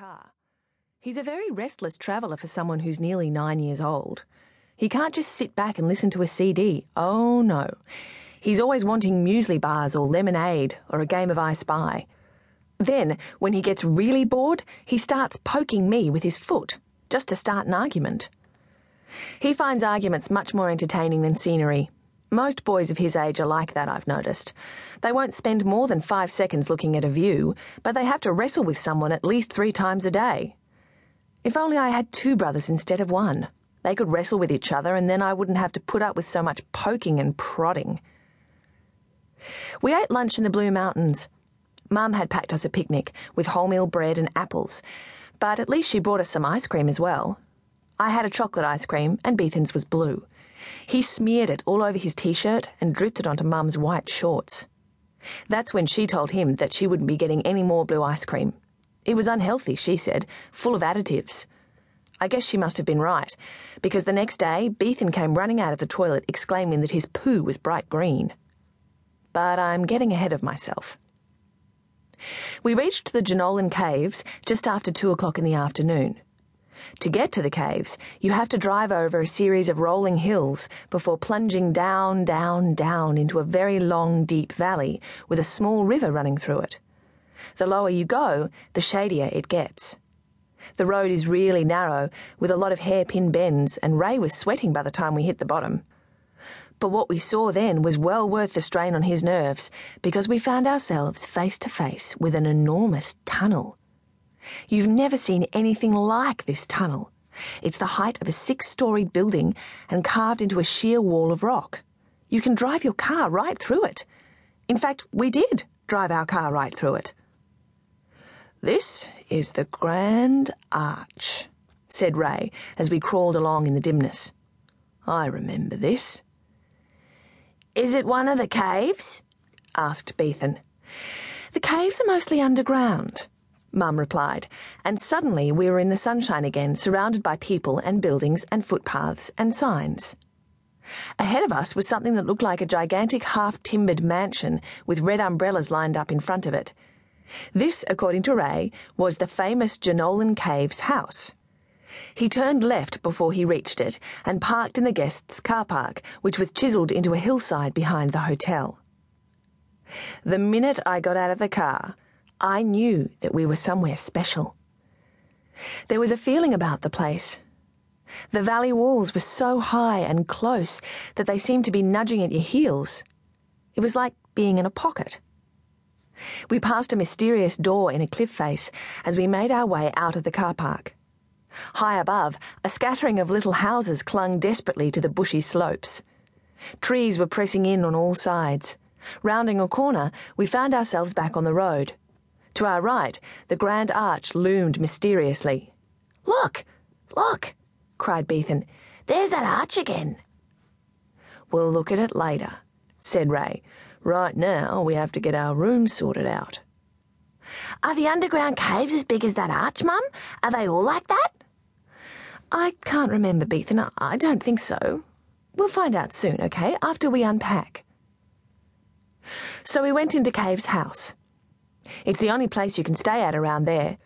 car. He's a very restless traveller for someone who's nearly nine years old. He can't just sit back and listen to a CD. Oh no. He's always wanting muesli bars or lemonade or a game of I Spy. Then, when he gets really bored, he starts poking me with his foot, just to start an argument. He finds arguments much more entertaining than scenery. Most boys of his age are like that, I've noticed. They won't spend more than five seconds looking at a view, but they have to wrestle with someone at least three times a day. If only I had two brothers instead of one. They could wrestle with each other, and then I wouldn't have to put up with so much poking and prodding. We ate lunch in the Blue Mountains. Mum had packed us a picnic with wholemeal bread and apples, but at least she brought us some ice cream as well. I had a chocolate ice cream, and Beethan's was blue. He smeared it all over his t shirt and dripped it onto Mum's white shorts. That's when she told him that she wouldn't be getting any more blue ice cream. It was unhealthy, she said, full of additives. I guess she must have been right, because the next day, Beethan came running out of the toilet exclaiming that his poo was bright green. But I'm getting ahead of myself. We reached the Jenolan Caves just after two o'clock in the afternoon. To get to the caves, you have to drive over a series of rolling hills before plunging down, down, down into a very long, deep valley with a small river running through it. The lower you go, the shadier it gets. The road is really narrow, with a lot of hairpin bends, and Ray was sweating by the time we hit the bottom. But what we saw then was well worth the strain on his nerves, because we found ourselves face to face with an enormous tunnel. You've never seen anything like this tunnel. It's the height of a six storied building and carved into a sheer wall of rock. You can drive your car right through it. In fact, we did drive our car right through it. This is the Grand Arch, said Ray as we crawled along in the dimness. I remember this. Is it one of the caves? asked Beethan. The caves are mostly underground. Mum replied, and suddenly we were in the sunshine again, surrounded by people and buildings and footpaths and signs. Ahead of us was something that looked like a gigantic half timbered mansion with red umbrellas lined up in front of it. This, according to Ray, was the famous Jenolan Caves house. He turned left before he reached it and parked in the guests' car park, which was chiselled into a hillside behind the hotel. The minute I got out of the car, I knew that we were somewhere special. There was a feeling about the place. The valley walls were so high and close that they seemed to be nudging at your heels. It was like being in a pocket. We passed a mysterious door in a cliff face as we made our way out of the car park. High above, a scattering of little houses clung desperately to the bushy slopes. Trees were pressing in on all sides. Rounding a corner, we found ourselves back on the road. To our right, the Grand Arch loomed mysteriously. Look! Look! cried Beethan. There's that arch again. We'll look at it later, said Ray. Right now, we have to get our rooms sorted out. Are the underground caves as big as that arch, Mum? Are they all like that? I can't remember, Beethan. I don't think so. We'll find out soon, okay? After we unpack. So we went into Cave's house. It's the only place you can stay at around there.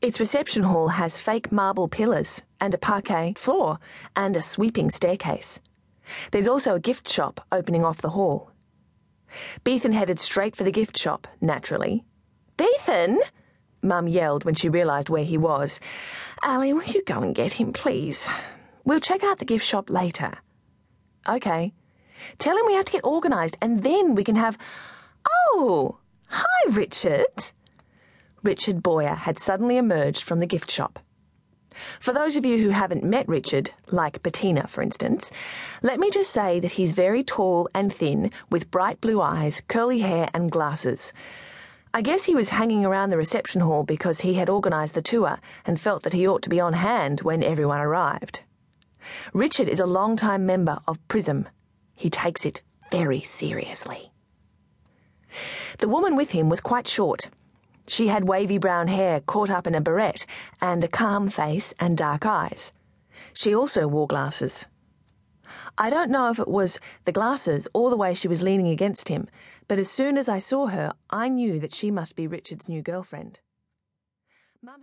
Its reception hall has fake marble pillars and a parquet floor and a sweeping staircase. There's also a gift shop opening off the hall. Beethan headed straight for the gift shop, naturally. Beethan! Mum yelled when she realised where he was. Allie, will you go and get him, please? We'll check out the gift shop later. OK. Tell him we have to get organised and then we can have. Oh! Hi, Richard. Richard Boyer had suddenly emerged from the gift shop. For those of you who haven't met Richard, like Bettina, for instance, let me just say that he's very tall and thin, with bright blue eyes, curly hair, and glasses. I guess he was hanging around the reception hall because he had organised the tour and felt that he ought to be on hand when everyone arrived. Richard is a long-time member of PRISM. He takes it very seriously. The woman with him was quite short. She had wavy brown hair caught up in a barrette and a calm face and dark eyes. She also wore glasses. I don't know if it was the glasses or the way she was leaning against him, but as soon as I saw her, I knew that she must be Richard's new girlfriend.